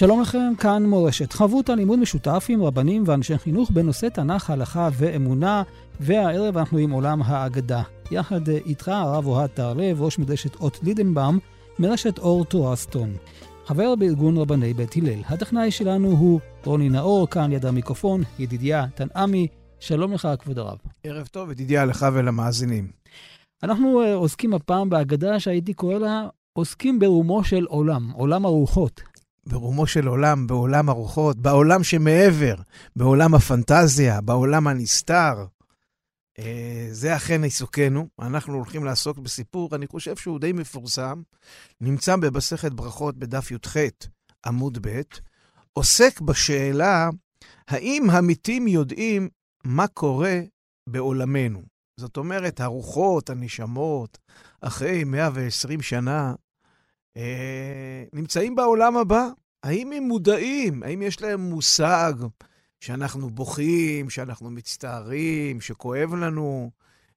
שלום לכם, כאן מורשת. חברותא לימוד משותף עם רבנים ואנשי חינוך בנושא תנ"ך, הלכה ואמונה, והערב אנחנו עם עולם האגדה. יחד איתך הרב אוהד תהרלב, ראש מדרשת אות לידנבאום, מרשת אור תורסטון. חבר בארגון רבני בית הלל. הטכנאי שלנו הוא רוני נאור, כאן יד המיקרופון, ידידיה תנעמי. שלום לך, כבוד הרב. ערב טוב, ידידיה לך ולמאזינים. אנחנו uh, עוסקים הפעם בהגדה שהייתי קורא לה עוסקים ברומו של עולם, עולם הרוחות. ברומו של עולם, בעולם הרוחות, בעולם שמעבר, בעולם הפנטזיה, בעולם הנסתר. אה, זה אכן עיסוקנו. אנחנו הולכים לעסוק בסיפור, אני חושב שהוא די מפורסם, נמצא במסכת ברכות בדף י"ח, עמוד ב', עוסק בשאלה האם המתים יודעים מה קורה בעולמנו. זאת אומרת, הרוחות, הנשמות, אחרי 120 שנה, אה, נמצאים בעולם הבא. האם הם מודעים? האם יש להם מושג שאנחנו בוכים, שאנחנו מצטערים, שכואב לנו,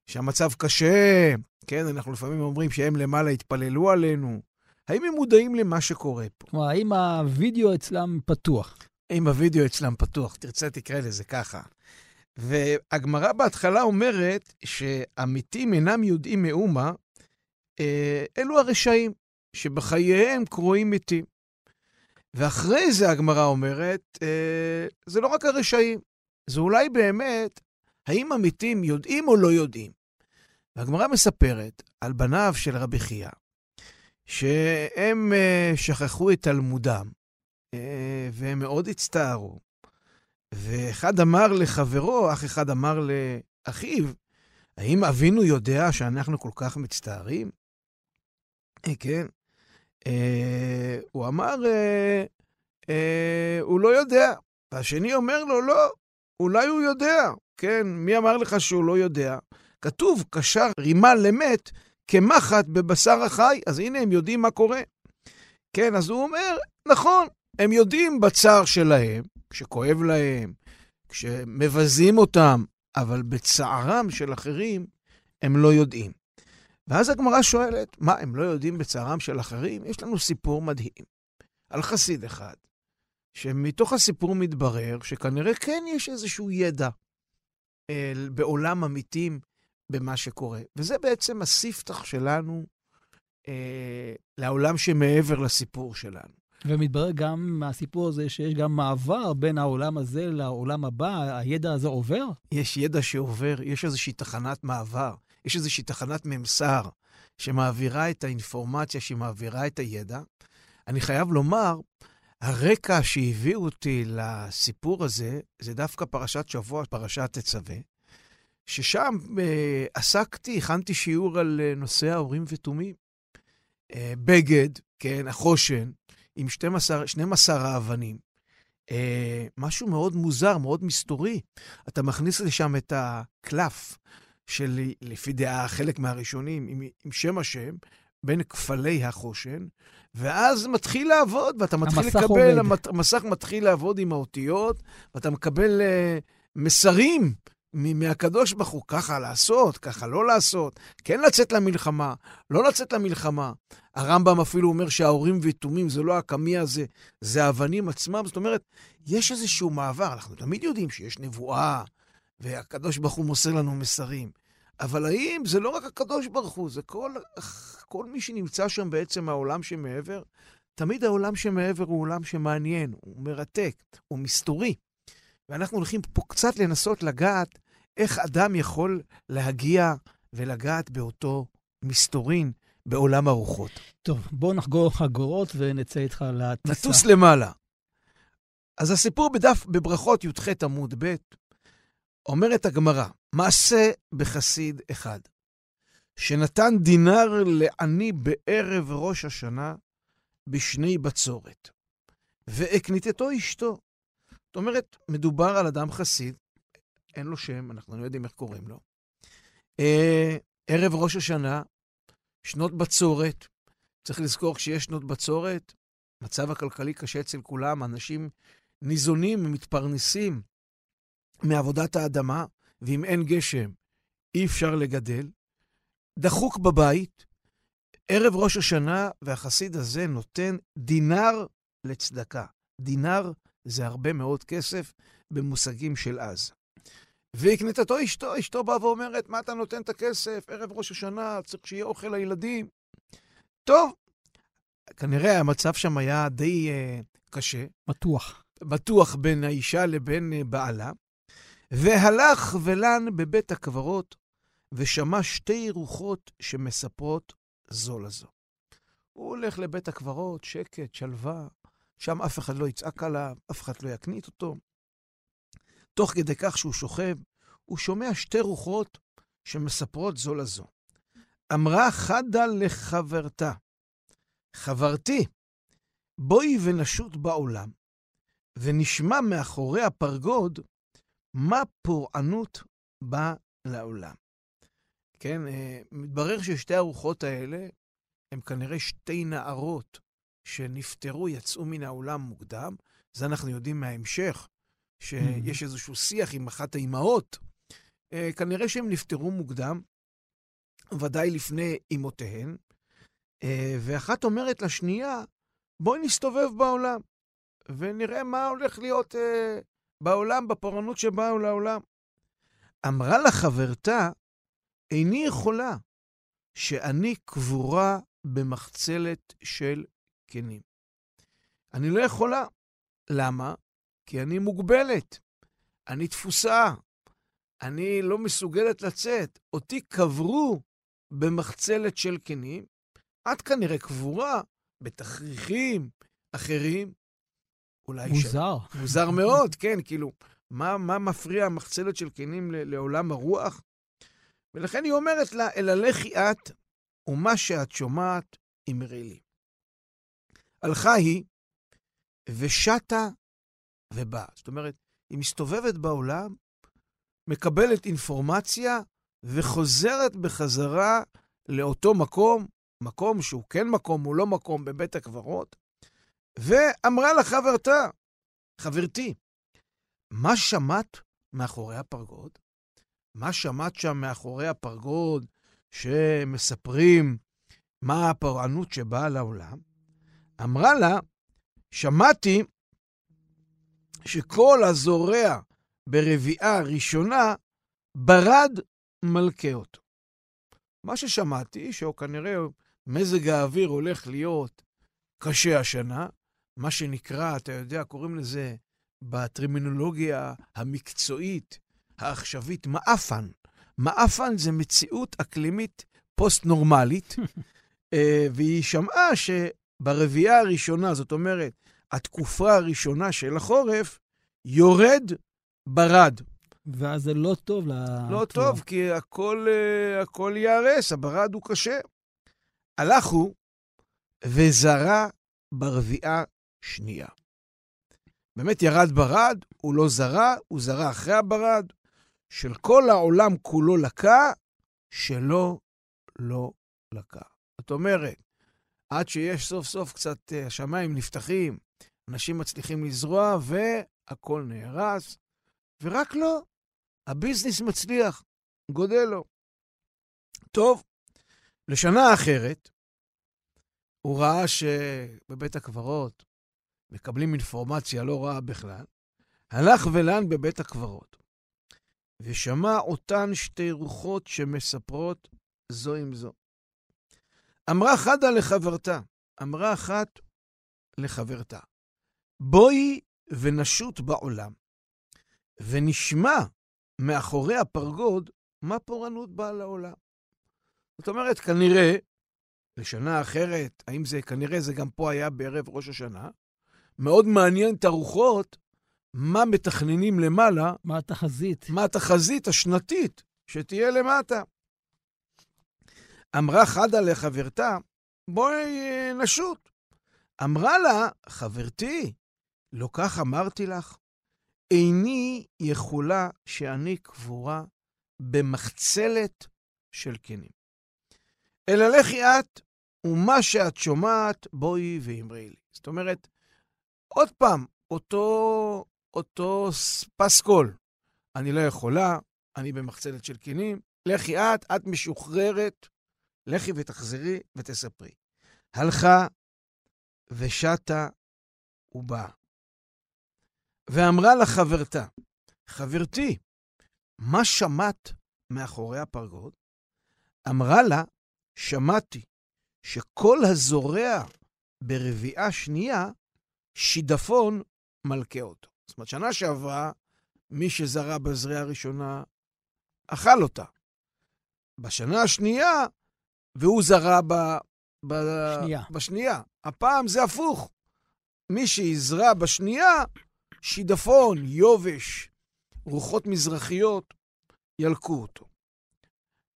שהמצב קשה? כן, אנחנו לפעמים אומרים שהם למעלה התפללו עלינו. האם הם מודעים למה שקורה פה? כלומר, האם הווידאו אצלם פתוח? האם הווידאו אצלם פתוח, תרצה תקרא לזה ככה. והגמרא בהתחלה אומרת שהמתים אינם יודעים מאומה, אה, אלו הרשעים. שבחייהם קרויים מתים. ואחרי זה הגמרא אומרת, אה, זה לא רק הרשעים, זה אולי באמת, האם המתים יודעים או לא יודעים. והגמרא מספרת על בניו של רבי חייא, שהם אה, שכחו את תלמודם, אה, והם מאוד הצטערו. ואחד אמר לחברו, אח אחד אמר לאחיו, האם אבינו יודע שאנחנו כל כך מצטערים? כן. אה, הוא אמר, אה, אה, הוא לא יודע. והשני אומר לו, לא, אולי הוא יודע. כן, מי אמר לך שהוא לא יודע? כתוב, קשר רימה למת כמחט בבשר החי, אז הנה הם יודעים מה קורה. כן, אז הוא אומר, נכון, הם יודעים בצער שלהם, כשכואב להם, כשמבזים אותם, אבל בצערם של אחרים הם לא יודעים. ואז הגמרא שואלת, מה, הם לא יודעים בצערם של אחרים? יש לנו סיפור מדהים על חסיד אחד, שמתוך הסיפור מתברר שכנראה כן יש איזשהו ידע אל, בעולם המתים במה שקורה. וזה בעצם הספתח שלנו אה, לעולם שמעבר לסיפור שלנו. ומתברר גם מהסיפור הזה שיש גם מעבר בין העולם הזה לעולם הבא, הידע הזה עובר? יש ידע שעובר, יש איזושהי תחנת מעבר. יש איזושהי תחנת ממסר שמעבירה את האינפורמציה, שמעבירה את הידע. אני חייב לומר, הרקע שהביא אותי לסיפור הזה, זה דווקא פרשת שבוע, פרשת תצווה, ששם אה, עסקתי, הכנתי שיעור על אה, נושא האורים ותומים. אה, בגד, כן, החושן, עם 12, 12 האבנים. אה, משהו מאוד מוזר, מאוד מסתורי. אתה מכניס לשם את הקלף, של, לפי דעה, חלק מהראשונים, עם, עם שם השם, בין כפלי החושן, ואז מתחיל לעבוד, ואתה מתחיל לקבל, המת, המסך מתחיל לעבוד עם האותיות, ואתה מקבל uh, מסרים מהקדוש ברוך הוא, ככה לעשות, ככה לא לעשות, כן לצאת למלחמה, לא לצאת למלחמה. הרמב"ם אפילו אומר שההורים ויתומים זה לא הקמי הזה, זה האבנים עצמם. זאת אומרת, יש איזשהו מעבר, אנחנו תמיד יודעים שיש נבואה, והקדוש ברוך הוא מוסר לנו מסרים. אבל האם זה לא רק הקדוש ברוך הוא, זה כל, כל מי שנמצא שם בעצם העולם שמעבר? תמיד העולם שמעבר הוא עולם שמעניין, הוא מרתק, הוא מסתורי. ואנחנו הולכים פה קצת לנסות לגעת איך אדם יכול להגיע ולגעת באותו מסתורין בעולם הרוחות. טוב, בואו נחגור חגורות ונצא איתך לטיסה. נטוס למעלה. אז הסיפור בדף, בברכות י"ח עמוד ב', אומרת הגמרא, מעשה בחסיד אחד, שנתן דינר לעני בערב ראש השנה בשני בצורת, והקניתתו אשתו. זאת אומרת, מדובר על אדם חסיד, אין לו שם, אנחנו לא יודעים איך קוראים לו. אה, ערב ראש השנה, שנות בצורת. צריך לזכור, כשיש שנות בצורת, מצב הכלכלי קשה אצל כולם, אנשים ניזונים ומתפרנסים מעבודת האדמה, ואם אין גשם, אי אפשר לגדל. דחוק בבית, ערב ראש השנה, והחסיד הזה נותן דינר לצדקה. דינר זה הרבה מאוד כסף במושגים של אז. והקנתתו אשתו, אשתו באה ואומרת, מה אתה נותן את הכסף? ערב ראש השנה, צריך שיהיה אוכל לילדים. טוב, כנראה המצב שם היה די uh, קשה. בטוח. בטוח בין האישה לבין uh, בעלה. והלך ולן בבית הקברות, ושמע שתי רוחות שמספרות זו לזו. הוא הולך לבית הקברות, שקט, שלווה, שם אף אחד לא יצעק עליו, אף אחד לא יקנית אותו. תוך כדי כך שהוא שוכב, הוא שומע שתי רוחות שמספרות זו לזו. אמרה חדה לחברתה, חברתי, בואי ונשוט בעולם, ונשמע מאחורי הפרגוד מה פורענות באה לעולם. כן, אה, מתברר ששתי הרוחות האלה הן כנראה שתי נערות שנפטרו, יצאו מן העולם מוקדם. זה אנחנו יודעים מההמשך, שיש mm-hmm. איזשהו שיח עם אחת האימהות. אה, כנראה שהם נפטרו מוקדם, ודאי לפני אימותיהן, אה, ואחת אומרת לשנייה, בואי נסתובב בעולם, ונראה מה הולך להיות בעולם, בפורענות שבאה לעולם. אמרה לה חברתה, איני יכולה שאני קבורה במחצלת של כנים. אני לא יכולה. למה? כי אני מוגבלת, אני תפוסה, אני לא מסוגלת לצאת. אותי קברו במחצלת של כנים, את כנראה קבורה בתכריכים אחרים. אולי... מוזר. ש... מוזר מאוד, כן, כאילו, מה, מה מפריע המחצלת של כנים לעולם הרוח? ולכן היא אומרת לה, אלא לכי את, ומה שאת שומעת, אמרי לי. הלכה היא ושטה ובאה. זאת אומרת, היא מסתובבת בעולם, מקבלת אינפורמציה וחוזרת בחזרה לאותו מקום, מקום שהוא כן מקום, הוא לא מקום, בבית הקברות, ואמרה לחברתה, חברתי, מה שמעת מאחורי הפרגוד? מה שמעת שם מאחורי הפרגוד שמספרים מה הפורענות שבאה לעולם? אמרה לה, שמעתי שכל הזורע ברביעה ראשונה, ברד מלכה אותו. מה ששמעתי, שהוא כנראה מזג האוויר הולך להיות קשה השנה, מה שנקרא, אתה יודע, קוראים לזה בטרמינולוגיה המקצועית, העכשווית, מעפן. מעפן זה מציאות אקלימית פוסט-נורמלית, אה, והיא שמעה שברביעייה הראשונה, זאת אומרת, התקופה הראשונה של החורף, יורד ברד. ואז זה לא טוב לתורה. לא טוב, כי הכל, אה, הכל ייהרס, הברד הוא קשה. הלך הוא וזרע ברביעה שנייה. באמת ירד ברד, הוא לא זרע, הוא זרע אחרי הברד. של כל העולם כולו לקה, שלא לא לקה. זאת אומרת, עד שיש סוף סוף קצת, אה, השמיים נפתחים, אנשים מצליחים לזרוע, והכול נהרס, ורק לא, הביזנס מצליח, גודל לו. טוב, לשנה אחרת, הוא ראה שבבית הקברות מקבלים אינפורמציה לא רעה בכלל, הלך ולן בבית הקברות, ושמע אותן שתי רוחות שמספרות זו עם זו. אמרה חדה לחברתה, אמרה אחת לחברתה, בואי ונשוט בעולם, ונשמע מאחורי הפרגוד מה פורענות באה לעולם. זאת אומרת, כנראה, לשנה אחרת, האם זה, כנראה זה גם פה היה בערב ראש השנה, מאוד מעניין את הרוחות, מה מתכננים למעלה, מה התחזית? מה התחזית השנתית שתהיה למטה. אמרה חדה לחברתה, בואי אה, נשוט. אמרה לה, חברתי, לא כך אמרתי לך, איני יכולה שאני קבורה במחצלת של כנים. אלא לכי את, ומה שאת שומעת, בואי ואמרי לי. זאת אומרת, עוד פעם, אותו, אותו פסקול. אני לא יכולה, אני במחצלת של כנים. לכי את, את משוחררת, לכי ותחזרי ותספרי. הלכה ושטה ובאה. ואמרה לחברתה, חברתי, מה שמעת מאחורי הפרגוד? אמרה לה, שמעתי שכל הזורע ברביעה שנייה, שידפון מלכה אותו. זאת אומרת, שנה שעברה, מי שזרע בזריעה הראשונה, אכל אותה. בשנה השנייה, והוא זרע ב... ב... שנייה. בשנייה. הפעם זה הפוך. מי שיזרע בשנייה, שידפון, יובש, רוחות מזרחיות, ילקו אותו.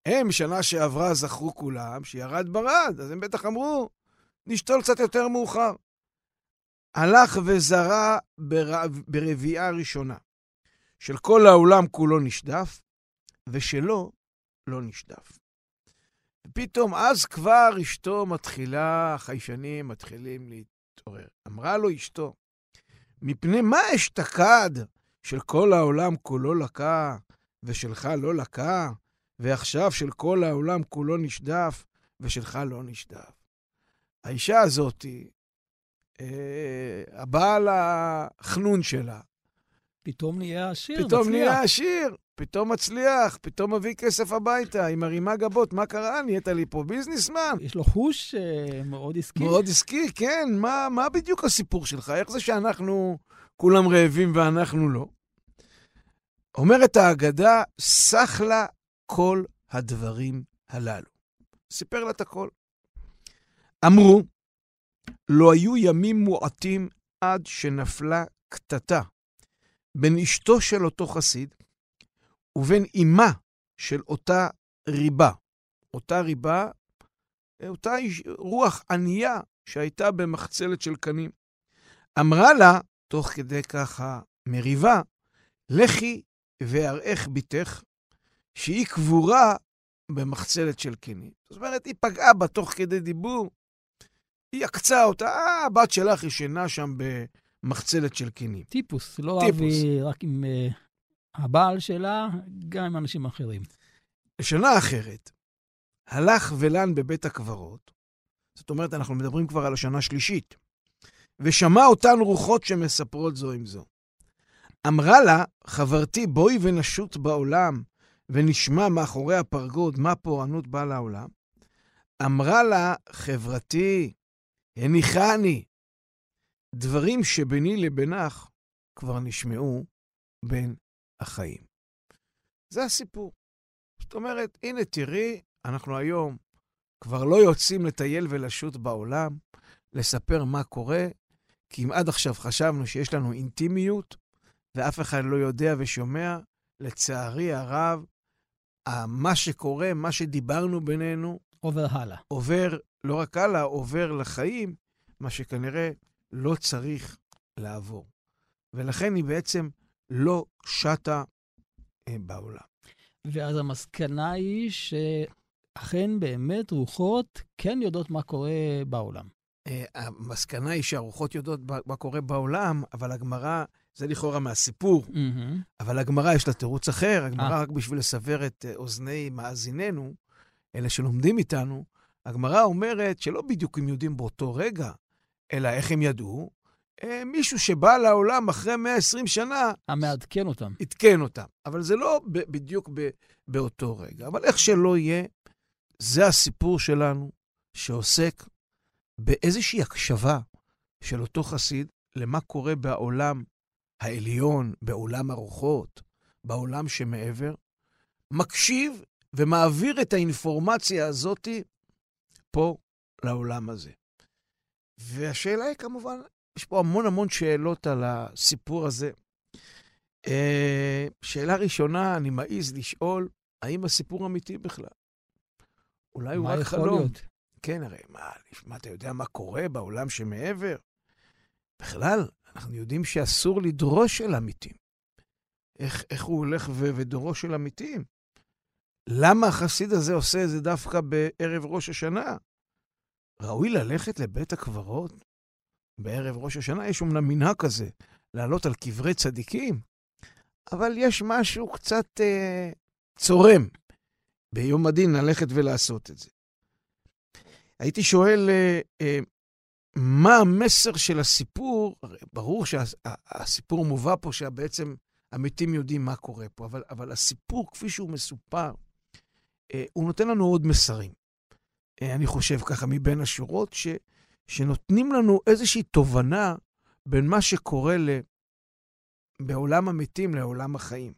הם, שנה שעברה, זכרו כולם שירד ברד, אז הם בטח אמרו, נשתול קצת יותר מאוחר. הלך וזרע בר... ברביעה ראשונה, של כל העולם כולו נשדף, ושלו לא נשדף. פתאום אז כבר אשתו מתחילה, החיישנים מתחילים להתעורר. אמרה לו אשתו, מפני מה אשתקד של כל העולם כולו לקה, ושלך לא לקה, ועכשיו של כל העולם כולו נשדף, ושלך לא נשדף. האישה הזאתי, הבעל החנון שלה, פתאום נהיה עשיר, פתאום מצליח. נהיה עשיר, פתאום מצליח, פתאום מביא כסף הביתה, היא מרימה גבות, מה קרה? נהיית לי פה ביזנסמן. יש לו חוש אה, מאוד עסקי. מאוד עסקי, כן. מה, מה בדיוק הסיפור שלך? איך זה שאנחנו כולם רעבים ואנחנו לא? אומרת ההגדה, סח לה כל הדברים הללו. סיפר לה את הכל. אמרו, לא היו ימים מועטים עד שנפלה קטטה בין אשתו של אותו חסיד ובין אמה של אותה ריבה. אותה ריבה, אותה רוח ענייה שהייתה במחצלת של קנים. אמרה לה, תוך כדי ככה מריבה, לכי ואראך בתך, שהיא קבורה במחצלת של קנים. זאת אומרת, היא פגעה בה תוך כדי דיבור, היא עקצה אותה, אה, הבת שלך ישנה שם במחצלת של קנים. טיפוס, לא טיפוס. אבי רק עם אה, הבעל שלה, גם עם אנשים אחרים. לשנה אחרת, הלך ולן בבית הקברות, זאת אומרת, אנחנו מדברים כבר על השנה השלישית, ושמע אותן רוחות שמספרות זו עם זו. אמרה לה, חברתי, בואי ונשוט בעולם, ונשמע מאחורי הפרגוד מה פורענות באה לעולם. אמרה לה, חברתי, הניחני, דברים שביני לבינך כבר נשמעו בין החיים. זה הסיפור. זאת אומרת, הנה תראי, אנחנו היום כבר לא יוצאים לטייל ולשוט בעולם, לספר מה קורה, כי אם עד עכשיו חשבנו שיש לנו אינטימיות, ואף אחד לא יודע ושומע, לצערי הרב, מה שקורה, מה שדיברנו בינינו, עובר הלאה. עובר לא רק הלאה, עובר לחיים, מה שכנראה לא צריך לעבור. ולכן היא בעצם לא שטה אה, בעולם. ואז המסקנה היא שאכן באמת רוחות כן יודעות מה קורה בעולם. אה, המסקנה היא שהרוחות יודעות מה קורה בעולם, אבל הגמרא, זה לכאורה מהסיפור, מהמם. אבל הגמרא יש לה תירוץ אחר, הגמרא אה. רק בשביל לסבר את אוזני מאזיננו, אלה שלומדים איתנו, הגמרא אומרת שלא בדיוק הם יודעים באותו רגע, אלא איך הם ידעו? אה, מישהו שבא לעולם אחרי 120 שנה, המעדכן אותם. עדכן אותם. אבל זה לא ב- בדיוק ב- באותו רגע. אבל איך שלא יהיה, זה הסיפור שלנו, שעוסק באיזושהי הקשבה של אותו חסיד למה קורה בעולם העליון, בעולם הרוחות, בעולם שמעבר, מקשיב ומעביר את האינפורמציה הזאת פה לעולם הזה. והשאלה היא כמובן, יש פה המון המון שאלות על הסיפור הזה. אה, שאלה ראשונה, אני מעז לשאול, האם הסיפור אמיתי בכלל? אולי הוא רק חלום. מה יכול להיות? כן, הרי מה, מה, אתה יודע מה קורה בעולם שמעבר? בכלל, אנחנו יודעים שאסור לדרוש אל המתים. איך, איך הוא הולך ו- ודורוש אל המתים? למה החסיד הזה עושה את זה דווקא בערב ראש השנה? ראוי ללכת לבית הקברות בערב ראש השנה? יש אומנם מנהג כזה, לעלות על קברי צדיקים, אבל יש משהו קצת אה, צורם ביום הדין ללכת ולעשות את זה. הייתי שואל, אה, אה, מה המסר של הסיפור? ברור שהסיפור שה, מובא פה שבעצם המתים יודעים מה קורה פה, אבל, אבל הסיפור כפי שהוא מסופר, הוא נותן לנו עוד מסרים. אה, אני חושב ככה מבין השורות, ש, שנותנים לנו איזושהי תובנה בין מה שקורה ל, בעולם המתים לעולם החיים.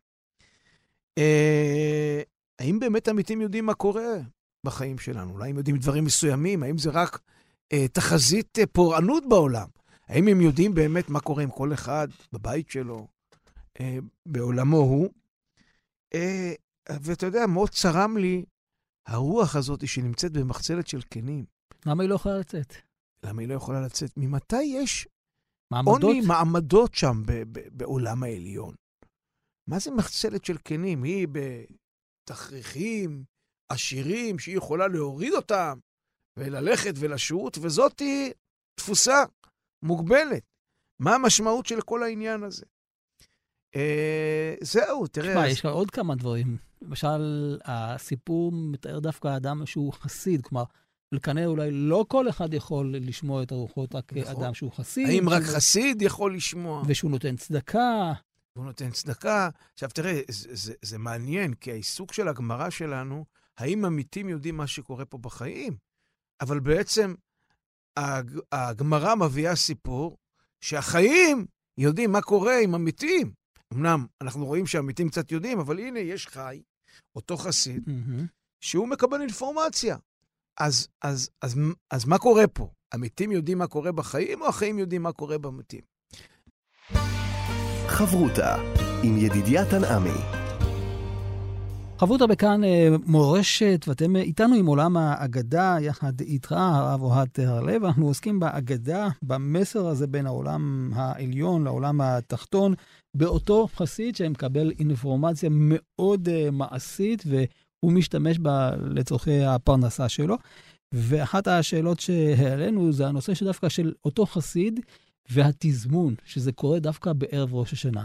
אה, האם באמת המתים יודעים מה קורה בחיים שלנו? אולי הם יודעים דברים מסוימים? האם זה רק אה, תחזית אה, פורענות בעולם? האם הם יודעים באמת מה קורה עם כל אחד בבית שלו, אה, בעולמו הוא? אה, ואתה יודע, מאוד צרם לי הרוח הזאת שנמצאת במחצלת של כנים. למה היא לא יכולה לצאת? למה היא לא יכולה לצאת? ממתי יש מעמדות? עוני מעמדות שם ב- ב- בעולם העליון? מה זה מחצלת של כנים? היא בתכריכים עשירים שהיא יכולה להוריד אותם וללכת ולשוט, וזאתי תפוסה מוגבלת. מה המשמעות של כל העניין הזה? אה, זהו, תראה. תשמע, אז... יש עוד כמה דברים. למשל, הסיפור מתאר דווקא אדם שהוא חסיד, כלומר, כנראה אולי לא כל אחד יכול לשמוע את הרוחות, רק נכון. אדם שהוא חסיד. האם רק חסיד יכול לשמוע? ושהוא נותן צדקה. הוא נותן צדקה. עכשיו, תראה, זה, זה, זה מעניין, כי העיסוק של הגמרא שלנו, האם המתים יודעים מה שקורה פה בחיים? אבל בעצם הגמרא מביאה סיפור שהחיים יודעים מה קורה עם המתים. אמנם אנחנו רואים שהמתים קצת יודעים, אבל הנה, יש חי, אותו חסיד, mm-hmm. שהוא מקבל אינפורמציה. אז, אז, אז, אז, אז מה קורה פה? המתים יודעים מה קורה בחיים, או החיים יודעים מה קורה במתים? חברותה עם ידידיה תנעמי חברותא בכאן אה, מורשת, ואתם אה, איתנו עם עולם האגדה, יחד איתך, הרב אוהד הרלב. אנחנו עוסקים באגדה, במסר הזה בין העולם העליון לעולם התחתון, באותו חסיד שמקבל אינפורמציה מאוד uh, מעשית, והוא משתמש בה לצורכי הפרנסה שלו. ואחת השאלות שהעלינו זה הנושא שדווקא של אותו חסיד והתזמון, שזה קורה דווקא בערב ראש השנה.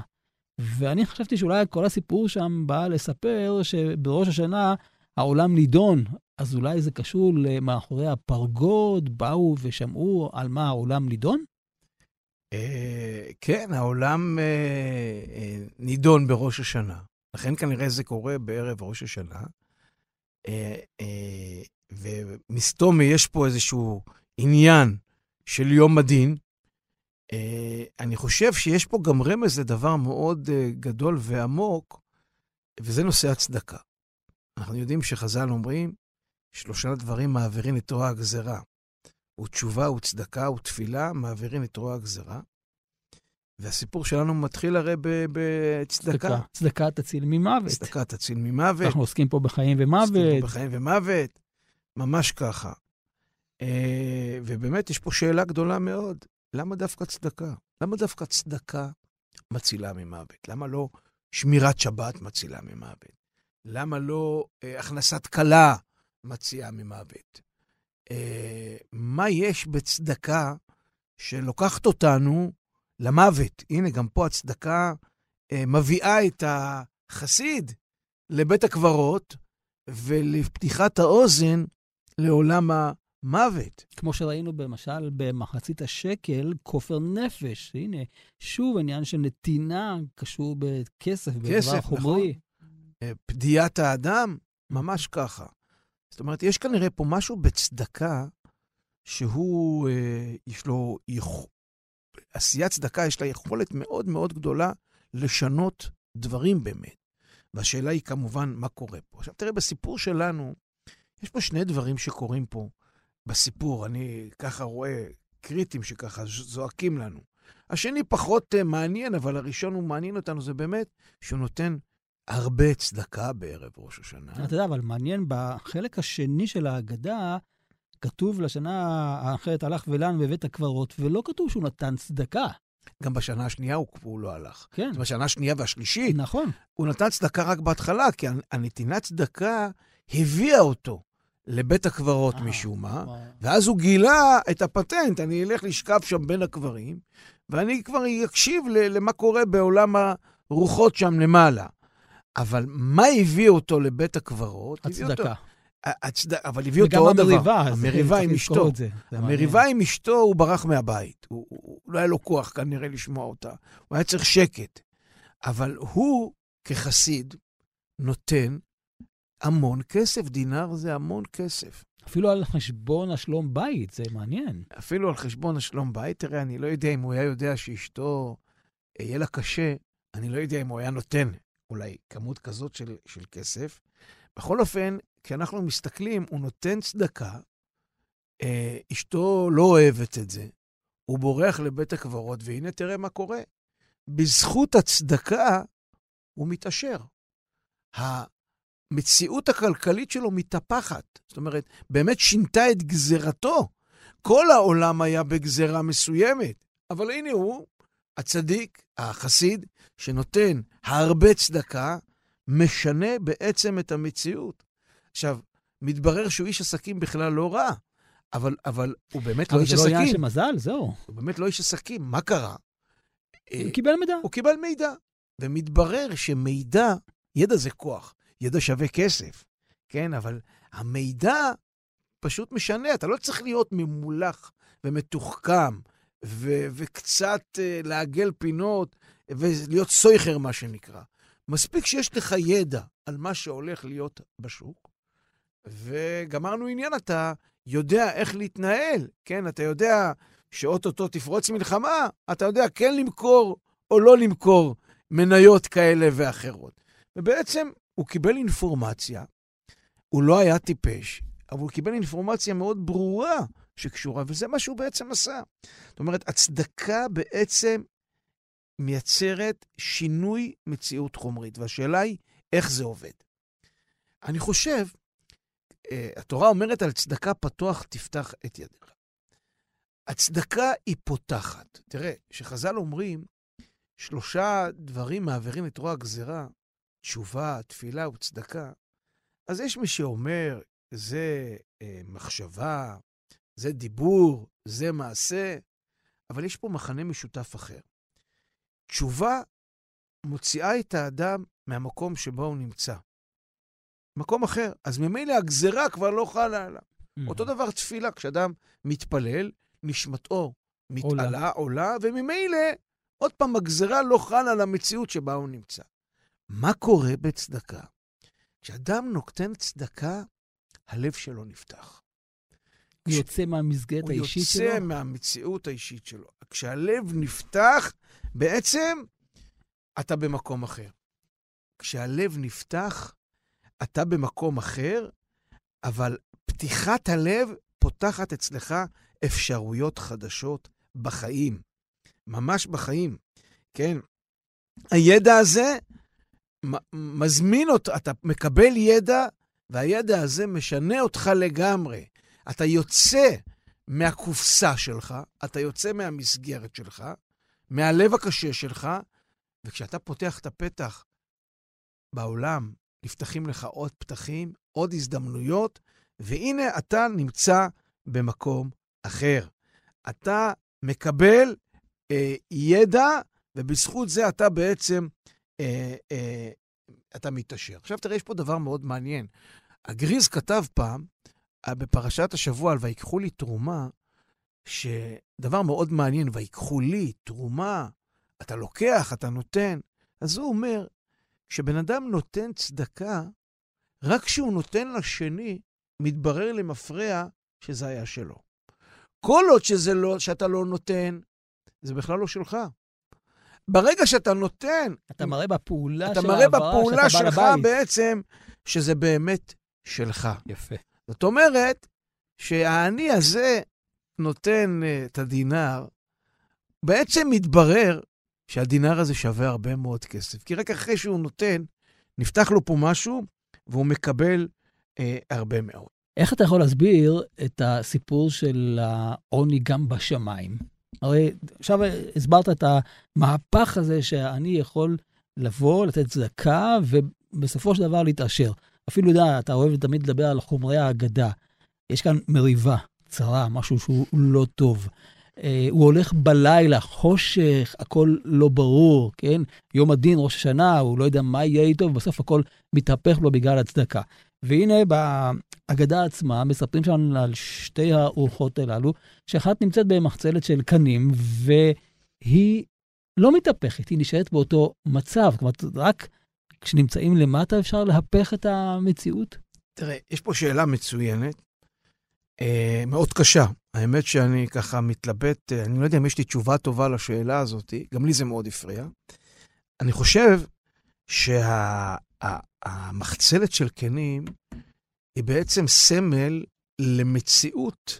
ואני חשבתי שאולי כל הסיפור שם בא לספר שבראש השנה העולם נידון, אז אולי זה קשור למאחורי הפרגוד, באו ושמעו על מה העולם נידון? אה, כן, העולם אה, אה, נידון בראש השנה. לכן כנראה זה קורה בערב ראש השנה. ומסתומי יש פה איזשהו עניין של יום הדין, אני חושב שיש פה גם רמז לדבר מאוד uh, גדול ועמוק, וזה נושא הצדקה. אנחנו יודעים שחז"ל אומרים, שלושה דברים מעבירים את רוע הגזרה. ותשובה ותצדקה ותפילה מעבירים את רוע הגזרה. והסיפור שלנו מתחיל הרי בצדקה. צדקה תציל ממוות. צדקה תציל ממוות. אנחנו עוסקים פה בחיים ומוות. עוסקים פה בחיים ומוות, ממש ככה. Uh, ובאמת, יש פה שאלה גדולה מאוד. למה דווקא צדקה? למה דווקא צדקה מצילה ממוות? למה לא שמירת שבת מצילה ממוות? למה לא אה, הכנסת כלה מציעה ממוות? אה, מה יש בצדקה שלוקחת אותנו למוות? הנה, גם פה הצדקה אה, מביאה את החסיד לבית הקברות ולפתיחת האוזן לעולם מוות. כמו שראינו במשל במחצית השקל, כופר נפש. הנה, שוב עניין של נתינה קשור בכסף, בדבר חומרי. נכון. פדיעת האדם, ממש ככה. זאת אומרת, יש כנראה פה משהו בצדקה שהוא, אה, יש לו, יכ... עשיית צדקה יש לה יכולת מאוד מאוד גדולה לשנות דברים באמת. והשאלה היא כמובן, מה קורה פה? עכשיו תראה, בסיפור שלנו, יש פה שני דברים שקורים פה. בסיפור, אני ככה רואה קריטים שככה זועקים לנו. השני פחות uh, מעניין, אבל הראשון הוא מעניין אותנו, זה באמת שהוא נותן הרבה צדקה בערב ראש השנה. אתה יודע, אבל מעניין, בחלק השני של ההגדה, כתוב לשנה האחרת הלך ולן בבית הקברות, ולא כתוב שהוא נתן צדקה. גם בשנה השנייה הוא, הוא לא הלך. כן. בשנה השנייה והשלישית. נכון. הוא נתן צדקה רק בהתחלה, כי הנתינת צדקה הביאה אותו לבית הקברות אה, משום מה, וואו. ואז הוא גילה את הפטנט, אני אלך לשכב שם בין הקברים, ואני כבר אקשיב למה קורה בעולם הרוחות שם למעלה. אבל מה הביא אותו לבית הקברות? הצדקה. הצד... אבל הביא אותו וגם עוד דבר. המריבה. אז המריבה צריך עם אשתו. את זה. זה המריבה עם אשתו, הוא ברח מהבית. הוא, הוא, לא היה לו כוח כנראה לשמוע אותה. הוא היה צריך שקט. אבל הוא, כחסיד, נותן המון כסף. דינר זה המון כסף. אפילו על חשבון השלום בית, זה מעניין. אפילו על חשבון השלום בית, תראה, אני לא יודע אם הוא היה יודע שאשתו, אה, יהיה לה קשה, אני לא יודע אם הוא היה נותן אולי כמות כזאת של, של כסף. בכל אופן, כשאנחנו מסתכלים, הוא נותן צדקה, אה, אשתו לא אוהבת את זה, הוא בורח לבית הקברות, והנה תראה מה קורה. בזכות הצדקה הוא מתעשר. המציאות הכלכלית שלו מתהפכת. זאת אומרת, באמת שינתה את גזרתו. כל העולם היה בגזרה מסוימת, אבל הנה הוא, הצדיק, החסיד, שנותן הרבה צדקה, משנה בעצם את המציאות. עכשיו, מתברר שהוא איש עסקים בכלל לא רע, אבל, אבל הוא באמת לא אבל איש זה לא עניין עסקים. של מזל, זהו. הוא באמת לא איש עסקים. מה קרה? אה, הוא קיבל מידע. הוא קיבל מידע, ומתברר שמידע, ידע זה כוח, ידע שווה כסף, כן? אבל המידע פשוט משנה, אתה לא צריך להיות ממולח ומתוחכם, ו- וקצת uh, לעגל פינות ולהיות סויכר, מה שנקרא. מספיק שיש לך ידע על מה שהולך להיות בשוק, וגמרנו עניין, אתה יודע איך להתנהל, כן? אתה יודע שאו-טו-טו תפרוץ מלחמה, אתה יודע כן למכור או לא למכור מניות כאלה ואחרות. ובעצם הוא קיבל אינפורמציה, הוא לא היה טיפש, אבל הוא קיבל אינפורמציה מאוד ברורה שקשורה, וזה מה שהוא בעצם עשה. זאת אומרת, הצדקה בעצם מייצרת שינוי מציאות חומרית, והשאלה היא, איך זה עובד? אני חושב, אה, התורה אומרת על צדקה פתוח תפתח את ידיך. הצדקה היא פותחת. תראה, כשחז"ל אומרים, שלושה דברים מעבירים את רוע הגזירה, תשובה, תפילה וצדקה, אז יש מי שאומר, זה אה, מחשבה, זה דיבור, זה מעשה, אבל יש פה מחנה משותף אחר. תשובה מוציאה את האדם מהמקום שבו הוא נמצא. מקום אחר. אז ממילא הגזירה כבר לא חלה עליו. Mm-hmm. אותו דבר תפילה, כשאדם מתפלל, נשמתו מתעלה, עולה. עולה, וממילא, עוד פעם, הגזרה לא חלה על המציאות שבה הוא נמצא. מה קורה בצדקה? כשאדם נותן צדקה, הלב שלו נפתח. הוא יוצא מהמסגרת הוא האישית שלו. יוצא מהמציאות האישית שלו. כשהלב נפתח, בעצם אתה במקום אחר. כשהלב נפתח, אתה במקום אחר, אבל פתיחת הלב פותחת אצלך אפשרויות חדשות בחיים. ממש בחיים, כן? הידע הזה מזמין אותך, אתה מקבל ידע, והידע הזה משנה אותך לגמרי. אתה יוצא מהקופסה שלך, אתה יוצא מהמסגרת שלך, מהלב הקשה שלך, וכשאתה פותח את הפתח בעולם, נפתחים לך עוד פתחים, עוד הזדמנויות, והנה אתה נמצא במקום אחר. אתה מקבל אה, ידע, ובזכות זה אתה בעצם, אה, אה, אתה מתעשר. עכשיו תראה, יש פה דבר מאוד מעניין. הגריז כתב פעם, אה, בפרשת השבוע על ויקחו לי תרומה, שדבר מאוד מעניין, ויקחו לי תרומה, אתה לוקח, אתה נותן. אז הוא אומר, כשבן אדם נותן צדקה, רק כשהוא נותן לשני, מתברר למפרע שזה היה שלו. כל עוד שזה לא, שאתה לא נותן, זה בכלל לא שלך. ברגע שאתה נותן, אתה מראה בפעולה אתה של מראה ההעברה בפעולה שאתה בא שלך לבית. בעצם שזה באמת שלך. יפה. זאת אומרת שהאני הזה נותן uh, את הדינר בעצם מתברר שהדינר הזה שווה הרבה מאוד כסף. כי רק אחרי שהוא נותן, נפתח לו פה משהו, והוא מקבל אה, הרבה מאוד. איך אתה יכול להסביר את הסיפור של העוני גם בשמיים? הרי עכשיו הסברת את המהפך הזה שאני יכול לבוא, לתת צדקה, ובסופו של דבר להתעשר. אפילו, יודע, אתה אוהב תמיד לדבר על חומרי האגדה. יש כאן מריבה, צרה, משהו שהוא לא טוב. אה, הוא הולך בלילה, חושך, הכל לא ברור, כן? יום הדין, ראש השנה, הוא לא יודע מה יהיה איתו, ובסוף הכל מתהפך לו בגלל הצדקה. והנה, בהגדה עצמה, מספרים שם על שתי האורחות הללו, שאחת נמצאת במחצלת של קנים, והיא לא מתהפכת, היא נשארת באותו מצב. כלומר, רק כשנמצאים למטה אפשר להפך את המציאות? תראה, יש פה שאלה מצוינת, אה, מאוד קשה. האמת שאני ככה מתלבט, אה, אני לא יודע אם יש לי תשובה טובה לשאלה הזאת, גם לי זה מאוד הפריע. אני חושב שהמחצלת שה, של קנים היא בעצם סמל למציאות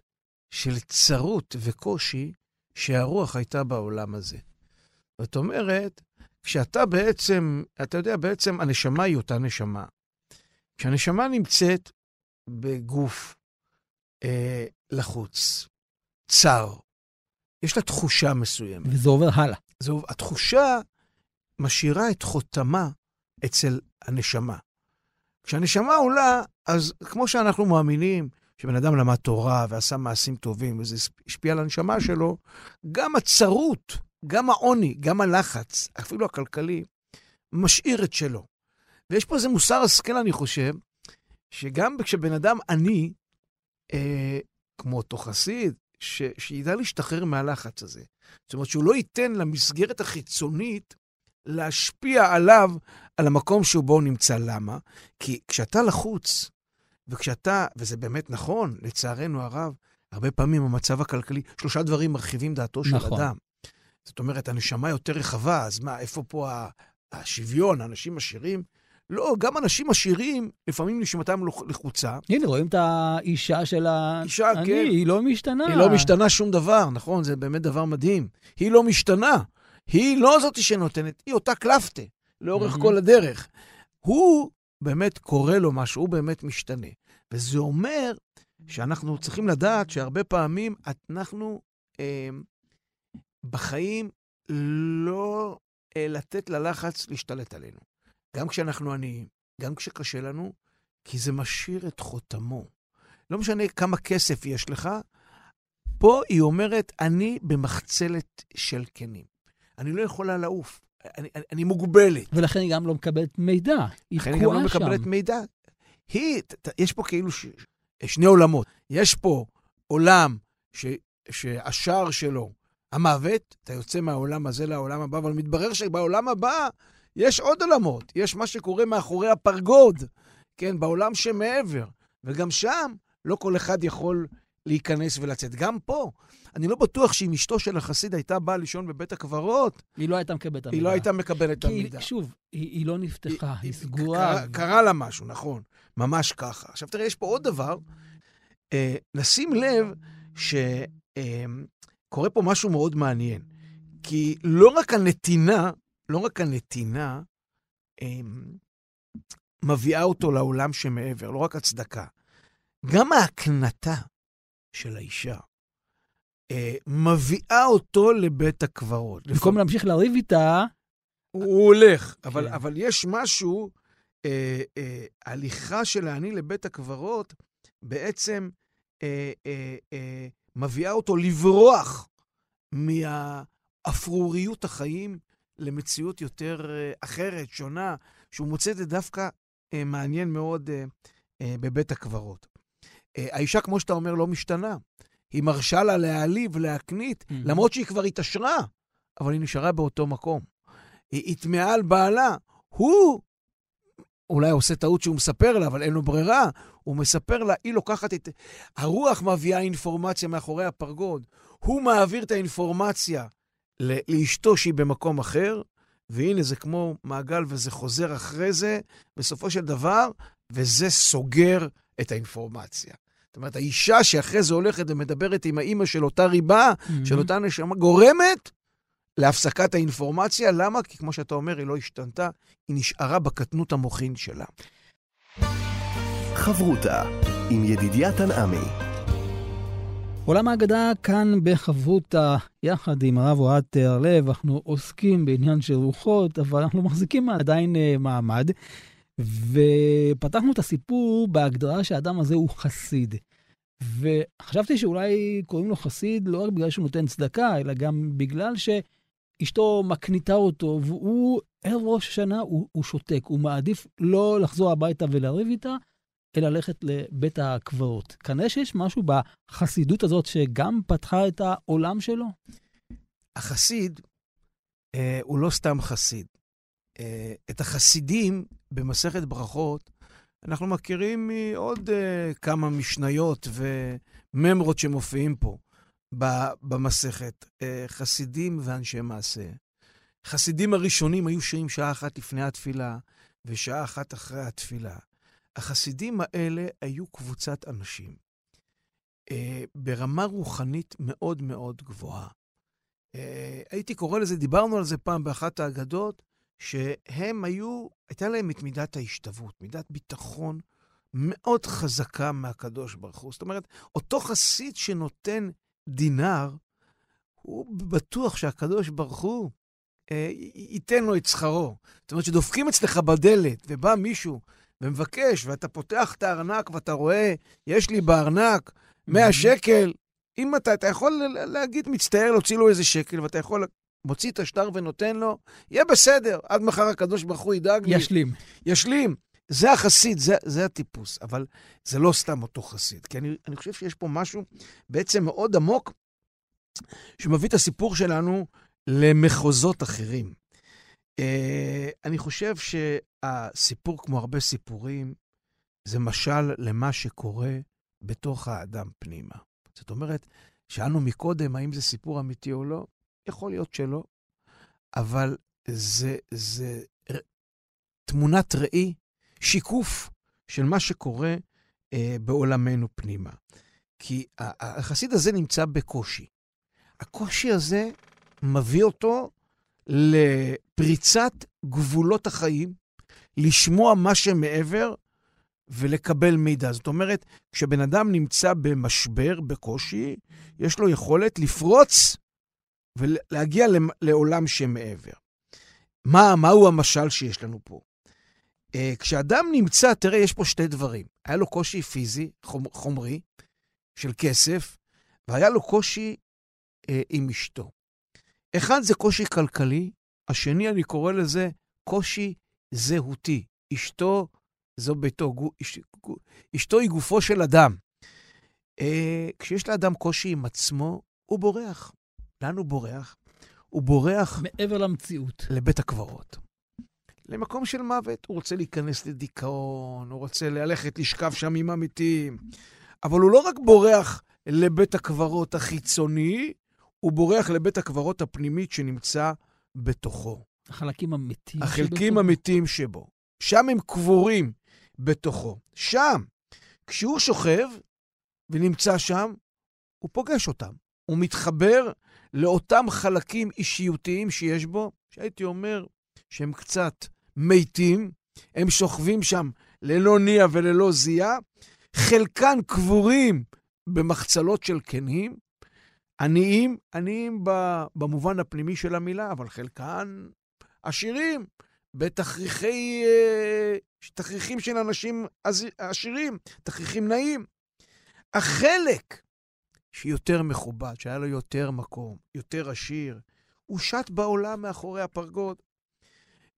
של צרות וקושי שהרוח הייתה בעולם הזה. זאת אומרת, כשאתה בעצם, אתה יודע, בעצם הנשמה היא אותה נשמה. כשהנשמה נמצאת בגוף אה, לחוץ, צר, יש לה תחושה מסוימת. וזה עובר הלאה. זה, התחושה משאירה את חותמה אצל הנשמה. כשהנשמה עולה, אז כמו שאנחנו מאמינים שבן אדם למד תורה ועשה מעשים טובים וזה השפיע על הנשמה שלו, גם הצרות, גם העוני, גם הלחץ, אפילו הכלכלי, משאיר את שלו. ויש פה איזה מוסר השכל, אני חושב, שגם כשבן אדם עני, אה, כמו אותו חסיד, ש, שידע להשתחרר מהלחץ הזה. זאת אומרת, שהוא לא ייתן למסגרת החיצונית להשפיע עליו, על המקום שבו הוא נמצא. למה? כי כשאתה לחוץ, וכשאתה, וזה באמת נכון, לצערנו הרב, הרבה פעמים המצב הכלכלי, שלושה דברים מרחיבים דעתו של נכון. אדם. זאת אומרת, הנשמה יותר רחבה, אז מה, איפה פה השוויון, אנשים עשירים? לא, גם אנשים עשירים, לפעמים נשמתם לחוצה. הנה, רואים את האישה של ה... אישה, אני, כן. היא לא משתנה. היא לא משתנה שום דבר, נכון? זה באמת דבר מדהים. היא לא משתנה. היא לא זאתי שנותנת, היא אותה קלפטה לאורך כל הדרך. הוא באמת קורה לו משהו, הוא באמת משתנה. וזה אומר שאנחנו צריכים לדעת שהרבה פעמים אנחנו אה, בחיים לא אה, לתת ללחץ להשתלט עלינו. גם כשאנחנו עניים, גם כשקשה לנו, כי זה משאיר את חותמו. לא משנה כמה כסף יש לך, פה היא אומרת, אני במחצלת של כנים. אני לא יכולה לעוף, אני, אני, אני מוגבלת. ולכן היא גם לא מקבלת מידע, היא תקועה שם. לכן היא גם לא מקבלת שם. מידע. היא, ת, יש פה כאילו ש, שני עולמות. יש פה עולם ש, שהשער שלו המוות, אתה יוצא מהעולם הזה לעולם הבא, אבל מתברר שבעולם הבא יש עוד עולמות. יש מה שקורה מאחורי הפרגוד, כן, בעולם שמעבר. וגם שם לא כל אחד יכול להיכנס ולצאת. גם פה, אני לא בטוח שאם אשתו של החסיד הייתה באה לישון בבית הקברות, היא לא הייתה מקבלת את המידע. היא לא הייתה מקבלת את המידע. שוב, היא, היא לא נפתחה, היא, היא סגורה. קרה, קרה לה משהו, נכון. ממש ככה. עכשיו תראה, יש פה עוד דבר. אה, נשים לב ש... אה, קורה פה משהו מאוד מעניין. כי לא רק הנתינה, לא רק הנתינה אמ, מביאה אותו לעולם שמעבר, לא רק הצדקה. גם ההקנטה של האישה אה, מביאה אותו לבית הקברות. במקום. להמשיך לריב איתה... הוא הולך, כן. אבל, אבל יש משהו, אה, אה, הליכה של העני לבית הקברות בעצם אה, אה, אה, מביאה אותו לברוח מהאפרוריות החיים למציאות יותר אה, אחרת, שונה, שהוא מוצא את זה דווקא אה, מעניין מאוד אה, בבית הקברות. האישה, כמו שאתה אומר, לא משתנה. היא מרשה לה להעליב, להקנית, mm-hmm. למרות שהיא כבר התעשרה, אבל היא נשארה באותו מקום. היא התמאה על בעלה. הוא אולי עושה טעות שהוא מספר לה, אבל אין לו ברירה. הוא מספר לה, היא לוקחת את... הרוח מביאה אינפורמציה מאחורי הפרגוד. הוא מעביר את האינפורמציה לאשתו שהיא במקום אחר, והנה זה כמו מעגל וזה חוזר אחרי זה, בסופו של דבר, וזה סוגר את האינפורמציה. זאת אומרת, האישה שאחרי זה הולכת ומדברת עם האימא של אותה ריבה, mm-hmm. של אותה נשמה, גורמת להפסקת האינפורמציה. למה? כי כמו שאתה אומר, היא לא השתנתה, היא נשארה בקטנות המוחין שלה. חברותה עם ידידיה תנעמי. עולם האגדה כאן בחברותה, יחד עם הרב אוהד תיארלב, אנחנו עוסקים בעניין של רוחות, אבל אנחנו מחזיקים עדיין uh, מעמד. ופתחנו את הסיפור בהגדרה שהאדם הזה הוא חסיד. וחשבתי שאולי קוראים לו חסיד לא רק בגלל שהוא נותן צדקה, אלא גם בגלל שאשתו מקניטה אותו, והוא ערב ראש השנה, הוא, הוא שותק, הוא מעדיף לא לחזור הביתה ולריב איתה, אלא ללכת לבית הקברות. כנראה שיש משהו בחסידות הזאת שגם פתחה את העולם שלו. החסיד אה, הוא לא סתם חסיד. אה, את החסידים במסכת ברכות אנחנו מכירים מעוד אה, כמה משניות וממרות שמופיעים פה במסכת. אה, חסידים ואנשי מעשה. חסידים הראשונים היו שרים שעה אחת לפני התפילה ושעה אחת אחרי התפילה. החסידים האלה היו קבוצת אנשים אה, ברמה רוחנית מאוד מאוד גבוהה. אה, הייתי קורא לזה, דיברנו על זה פעם באחת האגדות, שהם היו, הייתה להם את מידת ההשתוות, מידת ביטחון מאוד חזקה מהקדוש ברוך הוא. זאת אומרת, אותו חסיד שנותן דינר, הוא בטוח שהקדוש ברוך הוא אה, ייתן לו את שכרו. זאת אומרת, שדופקים אצלך בדלת, ובא מישהו ומבקש, ואתה פותח את הארנק ואתה רואה, יש לי בארנק 100 שקל, אם אתה, אתה יכול להגיד, מצטער להוציא לו איזה שקל, ואתה יכול מוציא את השטר ונותן לו, יהיה בסדר, עד מחר הקדוש ברוך הוא ידאג לי. ישלים. ישלים. זה החסיד, זה, זה הטיפוס, אבל זה לא סתם אותו חסיד, כי אני, אני חושב שיש פה משהו בעצם מאוד עמוק, שמביא את הסיפור שלנו למחוזות אחרים. Uh, אני חושב שהסיפור, כמו הרבה סיפורים, זה משל למה שקורה בתוך האדם פנימה. זאת אומרת, שאלנו מקודם האם זה סיפור אמיתי או לא, יכול להיות שלא, אבל זה, זה תמונת ראי, שיקוף של מה שקורה אה, בעולמנו פנימה. כי החסיד הזה נמצא בקושי. הקושי הזה מביא אותו לפריצת גבולות החיים, לשמוע מה שמעבר ולקבל מידע. זאת אומרת, כשבן אדם נמצא במשבר, בקושי, יש לו יכולת לפרוץ ולהגיע לעולם שמעבר. מה, מהו המשל שיש לנו פה? Uh, כשאדם נמצא, תראה, יש פה שתי דברים. היה לו קושי פיזי, חומרי, של כסף, והיה לו קושי uh, עם אשתו. אחד זה קושי כלכלי, השני, אני קורא לזה קושי זהותי. אשתו זו ביתו, אש, אשתו היא גופו של אדם. Uh, כשיש לאדם קושי עם עצמו, הוא בורח. לאן הוא בורח? הוא בורח... מעבר למציאות. לבית הקברות. למקום של מוות. הוא רוצה להיכנס לדיכאון, הוא רוצה ללכת לשכב שם עם המתים. אבל הוא לא רק בורח לבית הקברות החיצוני, הוא בורח לבית הקברות הפנימית שנמצא בתוכו. החלקים המתים שבו. החלקים המתים שבו. שם הם קבורים בתוכו. שם, כשהוא שוכב ונמצא שם, הוא פוגש אותם. הוא מתחבר לאותם חלקים אישיותיים שיש בו, שהייתי אומר שהם קצת מתים, הם שוכבים שם ללא ניע וללא זיעה, חלקן קבורים במחצלות של קנים, עניים, עניים במובן הפנימי של המילה, אבל חלקן עשירים, בתכריכי, אה, של אנשים עשירים, תכריכים נעים. החלק שיותר מכובד, שהיה לו יותר מקום, יותר עשיר. הוא שט בעולם מאחורי הפרגוד.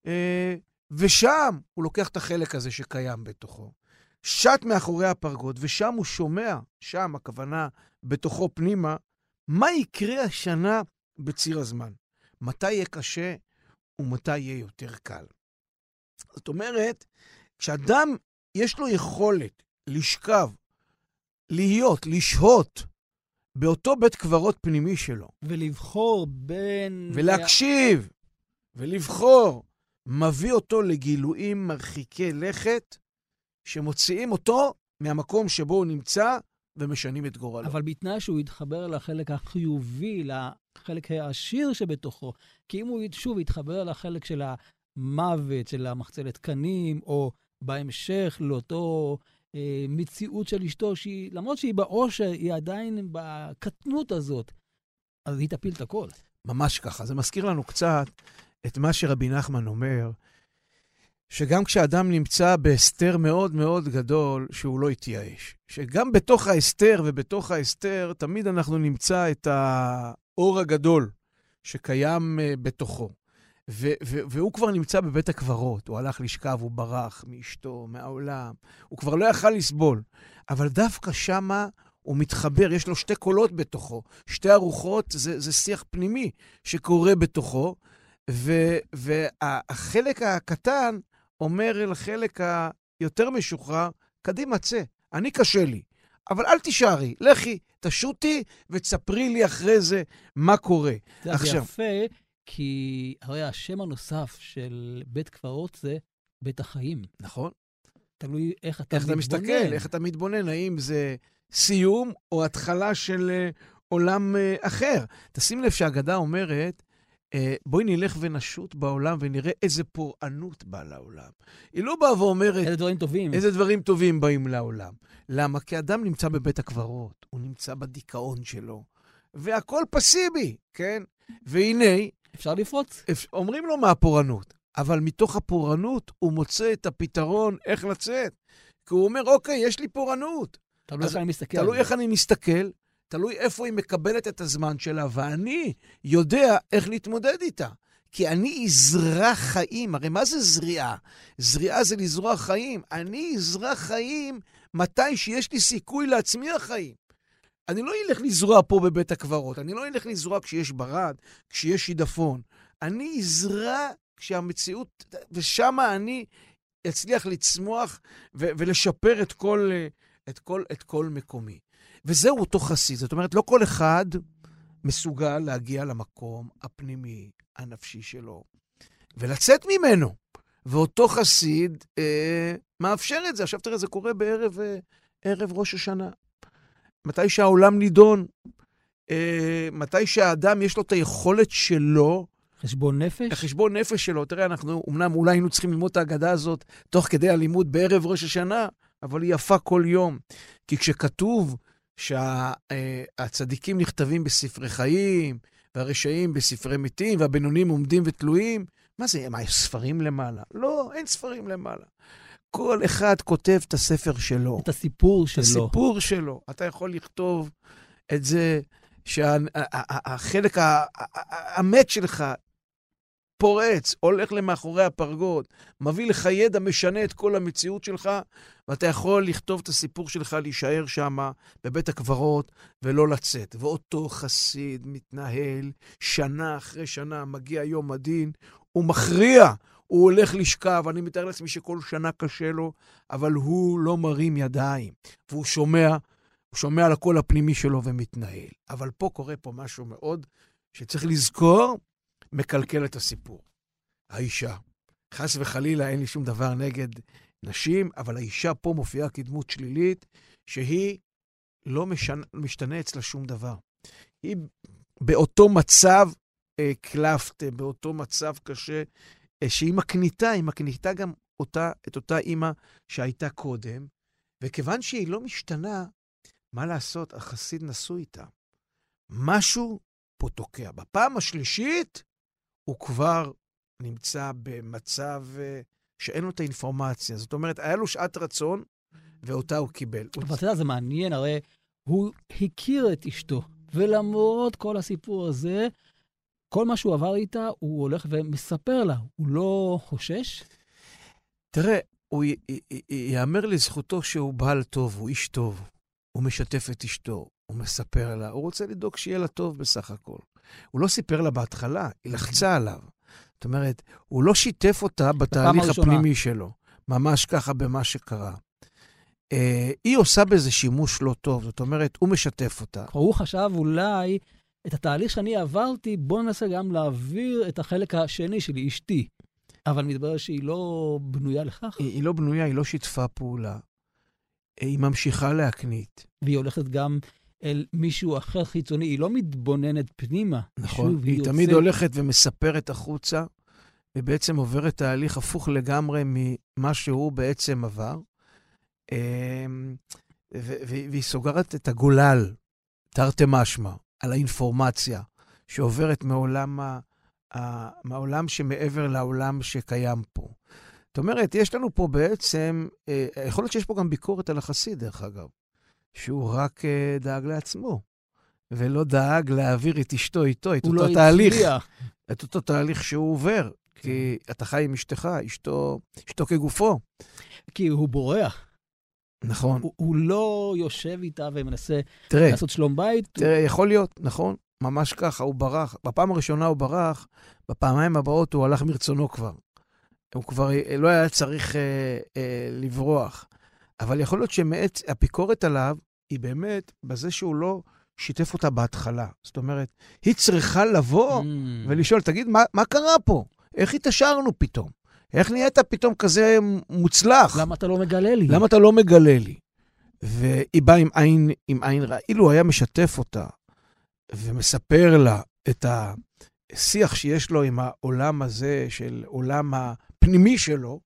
אה, ושם הוא לוקח את החלק הזה שקיים בתוכו. שט מאחורי הפרגוד, ושם הוא שומע, שם הכוונה בתוכו פנימה, מה יקרה השנה בציר הזמן. מתי יהיה קשה ומתי יהיה יותר קל. זאת אומרת, כשאדם יש לו יכולת לשכב, להיות, לשהות באותו בית קברות פנימי שלו. ולבחור בין... ולהקשיב, ולבחור, מביא אותו לגילויים מרחיקי לכת, שמוציאים אותו מהמקום שבו הוא נמצא ומשנים את גורלו. אבל בתנאי שהוא יתחבר לחלק החיובי, לחלק העשיר שבתוכו. כי אם הוא שוב יתחבר לחלק של המוות, של המחצלת קנים, או בהמשך לאותו אה, מציאות של אשתו, שהיא, למרות שהיא בעושר, היא עדיין בקטנות הזאת, אז היא תפיל את הכל. ממש ככה. זה מזכיר לנו קצת את מה שרבי נחמן אומר, שגם כשאדם נמצא בהסתר מאוד מאוד גדול, שהוא לא יתייאש. שגם בתוך ההסתר ובתוך ההסתר, תמיד אנחנו נמצא את האור הגדול שקיים uh, בתוכו. והוא כבר נמצא בבית הקברות, הוא הלך לשכב, הוא ברח מאשתו, מהעולם, הוא כבר לא יכל לסבול. אבל דווקא שמה הוא מתחבר, יש לו שתי קולות בתוכו. שתי ארוחות זה, זה שיח פנימי שקורה בתוכו, ו- והחלק הקטן אומר לחלק היותר משוחרר, קדימה, צא, אני קשה לי, אבל אל תישארי, לכי, תשוטי ותספרי לי אחרי זה מה קורה. זה עכשיו... יפה, כי הרי השם הנוסף של בית קברות זה בית החיים. נכון. תלוי איך אתה איך מתבונן. איך אתה מסתכל, איך אתה מתבונן, האם זה סיום או התחלה של uh, עולם uh, אחר. תשים לב שהאגדה אומרת, uh, בואי נלך ונשוט בעולם ונראה איזה פורענות באה לעולם. היא לא באה ואומרת... איזה דברים טובים. איזה דברים טובים באים לעולם. למה? כי אדם נמצא בבית הקברות, הוא נמצא בדיכאון שלו, והכל פסיבי, כן? והנה... אפשר לפרוץ. אומרים לו מה הפורענות, אבל מתוך הפורענות הוא מוצא את הפתרון איך לצאת. כי הוא אומר, אוקיי, יש לי פורענות. תלוי איך אני מסתכל. תלוי איך אני מסתכל, תלוי איפה היא מקבלת את הזמן שלה, ואני יודע איך להתמודד איתה. כי אני אזרח חיים. הרי מה זה זריעה? זריעה זה לזרוע חיים. אני אזרח חיים מתי שיש לי סיכוי להצמיח חיים. אני לא אלך לזרוע פה בבית הקברות, אני לא אלך לזרוע כשיש ברד, כשיש שידפון. אני אזרע כשהמציאות, ושם אני אצליח לצמוח ו- ולשפר את כל, את, כל, את כל מקומי. וזהו אותו חסיד. זאת אומרת, לא כל אחד מסוגל להגיע למקום הפנימי, הנפשי שלו, ולצאת ממנו. ואותו חסיד אה, מאפשר את זה. עכשיו תראה, זה קורה בערב אה, ערב ראש השנה. מתי שהעולם נידון, אה, מתי שהאדם יש לו את היכולת שלו, חשבון נפש? החשבון נפש שלו. תראה, אנחנו, אמנם אולי היינו צריכים ללמוד את ההגדה הזאת תוך כדי הלימוד בערב ראש השנה, אבל היא יפה כל יום. כי כשכתוב שהצדיקים נכתבים בספרי חיים, והרשעים בספרי מתים, והבינונים עומדים ותלויים, מה זה, מה, יש ספרים למעלה? לא, אין ספרים למעלה. כל אחד כותב את הספר שלו. את הסיפור שלו. את הסיפור שלו. אתה יכול לכתוב את זה שהחלק המת שלך פורץ, הולך למאחורי הפרגוד, מביא לך ידע, משנה את כל המציאות שלך, ואתה יכול לכתוב את הסיפור שלך, להישאר שם בבית הקברות ולא לצאת. ואותו חסיד מתנהל שנה אחרי שנה, מגיע יום הדין, הוא מכריע, הוא הולך לשכב, אני מתאר לעצמי שכל שנה קשה לו, אבל הוא לא מרים ידיים, והוא שומע, הוא שומע על הקול הפנימי שלו ומתנהל. אבל פה קורה פה משהו מאוד שצריך לזכור, מקלקל את הסיפור. האישה. חס וחלילה, אין לי שום דבר נגד נשים, אבל האישה פה מופיעה כדמות שלילית, שהיא לא משנה, משתנה אצלה שום דבר. היא באותו מצב אה, קלפט, באותו מצב קשה, שהיא מקניטה, היא מקניטה גם אותה, את אותה אימא שהייתה קודם, וכיוון שהיא לא משתנה, מה לעשות, החסיד נשוי איתה. משהו פה תוקע. בפעם השלישית, הוא כבר נמצא במצב uh, שאין לו את האינפורמציה. זאת אומרת, היה לו שעת רצון, ואותה הוא קיבל. אבל אתה יודע, זה מעניין, הרי הוא הכיר את אשתו, ולמרות כל הסיפור הזה, כל מה שהוא עבר איתה, הוא הולך ומספר לה. הוא לא חושש? תראה, הוא ייאמר לזכותו שהוא בעל טוב, הוא איש טוב. הוא משתף את אשתו, הוא מספר לה, הוא רוצה לדאוג שיהיה לה טוב בסך הכל. הוא לא סיפר לה בהתחלה, היא לחצה עליו. זאת אומרת, הוא לא שיתף אותה בתהליך הפנימי שלו. ממש ככה במה שקרה. Uh, היא עושה בזה שימוש לא טוב, זאת אומרת, הוא משתף אותה. הוא חשב אולי, את התהליך שאני עברתי, בוא ננסה גם להעביר את החלק השני שלי, אשתי. אבל מתברר שהיא לא בנויה לכך. היא, היא לא בנויה, היא לא שיתפה פעולה. היא ממשיכה להקנית. והיא הולכת גם אל מישהו אחר חיצוני, היא לא מתבוננת פנימה. נכון, שוב, היא, היא יוצאת... תמיד הולכת ומספרת החוצה, ובעצם עוברת תהליך הפוך לגמרי ממה שהוא בעצם עבר. אמ, והיא סוגרת את הגולל, תרתי משמע, על האינפורמציה שעוברת מעולם, ה, ה, מהעולם שמעבר לעולם שקיים פה. זאת אומרת, יש לנו פה בעצם, אה, יכול להיות שיש פה גם ביקורת על החסיד, דרך אגב, שהוא רק אה, דאג לעצמו, ולא דאג להעביר את אשתו איתו, את אותו לא תהליך. את אותו תהליך שהוא עובר. כן. כי אתה חי עם אשתך, אשתו, אשתו כגופו. כי הוא בורח. נכון. הוא, הוא לא יושב איתה ומנסה תראה, לעשות שלום בית. תראה, יכול להיות, נכון, ממש ככה, הוא ברח. בפעם הראשונה הוא ברח, בפעמיים הבאות הוא הלך מרצונו כבר. הוא כבר אה, לא היה צריך אה, אה, לברוח. אבל יכול להיות שמעת, הביקורת עליו היא באמת בזה שהוא לא שיתף אותה בהתחלה. זאת אומרת, היא צריכה לבוא Mm. ולשאול, תגיד, מה, מה קרה פה? איך התעשרנו פתאום? איך נהיית פתאום כזה מוצלח? למה אתה לא מגלה לי? למה אתה לא מגלה לי? והיא באה עם עין, עם עין רעה. אילו היה משתף אותה ומספר לה את השיח שיש לו עם העולם הזה, של עולם הפנימי שלו,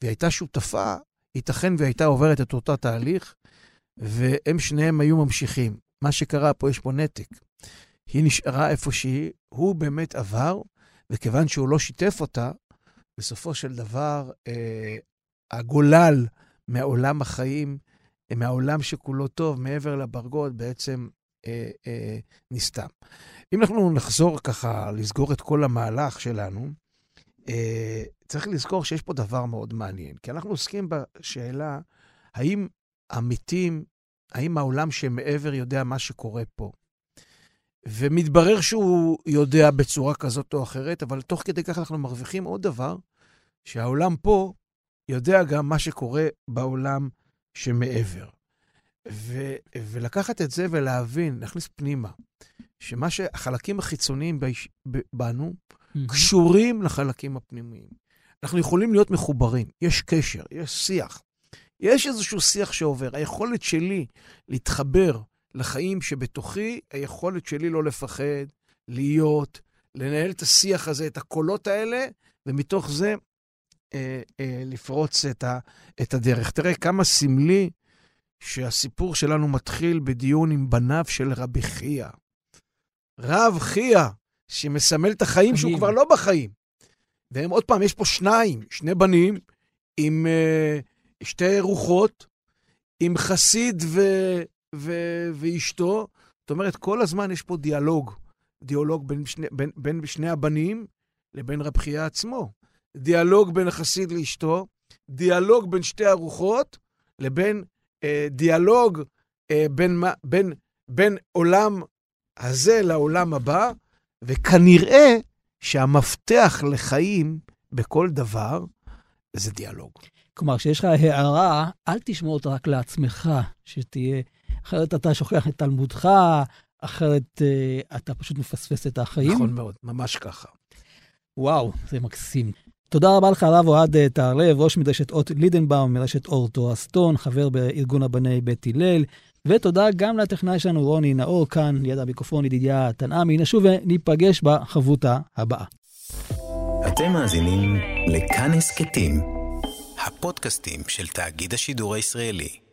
והיא הייתה שותפה, ייתכן והיא הייתה עוברת את אותו תהליך, והם שניהם היו ממשיכים. מה שקרה פה, יש פה נתק. היא נשארה איפה שהיא, הוא באמת עבר, וכיוון שהוא לא שיתף אותה, בסופו של דבר, אה, הגולל מעולם החיים, מהעולם שכולו טוב, מעבר לברגות, בעצם אה, אה, נסתם. אם אנחנו נחזור ככה, לסגור את כל המהלך שלנו, אה, צריך לזכור שיש פה דבר מאוד מעניין, כי אנחנו עוסקים בשאלה, האם המתים, האם העולם שמעבר יודע מה שקורה פה? ומתברר שהוא יודע בצורה כזאת או אחרת, אבל תוך כדי כך אנחנו מרוויחים עוד דבר, שהעולם פה יודע גם מה שקורה בעולם שמעבר. ו- ולקחת את זה ולהבין, להכניס פנימה, שמה שהחלקים החיצוניים ביש- ב- בנו Mhm. קשורים לחלקים הפנימיים. אנחנו יכולים להיות מחוברים, יש קשר, יש שיח. יש איזשהו שיח שעובר. היכולת שלי להתחבר לחיים שבתוכי, היכולת שלי לא לפחד, להיות, לנהל את השיח הזה, את הקולות האלה, ומתוך זה אה, אה, לפרוץ את, ה, את הדרך. תראה כמה סמלי שהסיפור שלנו מתחיל בדיון עם בניו של רבי חייא. רב חייא, שמסמל את החיים שהוא. כבר לא בחיים. והם, עוד פעם, יש פה שניים, שני בנים עם אה, שתי רוחות, עם חסיד ו, ו, ואשתו. זאת אומרת, כל הזמן יש פה דיאלוג. דיאלוג בין שני, בין, בין שני הבנים לבין רב חייא עצמו. דיאלוג בין החסיד לאשתו, דיאלוג בין שתי הרוחות, לבין אה, דיאלוג אה, בין, בין, בין עולם הזה לעולם הבא, וכנראה שהמפתח לחיים בכל דבר זה דיאלוג. כלומר, כשיש לך הערה, אל תשמור אותה רק לעצמך, שתהיה... אחרת אתה שוכח את תלמודך, אחרת אה, אתה פשוט מפספס את החיים. נכון מאוד, ממש ככה. וואו, זה מקסים. תודה רבה לך, הרב אוהד אה, טהרלב, ראש מדרשת אות לידנבאום, מרשת אור תורסטון, חבר בארגון הבני בית הלל, ותודה גם לטכנאי שלנו רוני נאור, כאן ליד המיקרופון ידידיה תנעמי. נשוב וניפגש בחבותה הבאה. אתם מאזינים לכאן הסכתים, הפודקאסטים של תאגיד השידור הישראלי.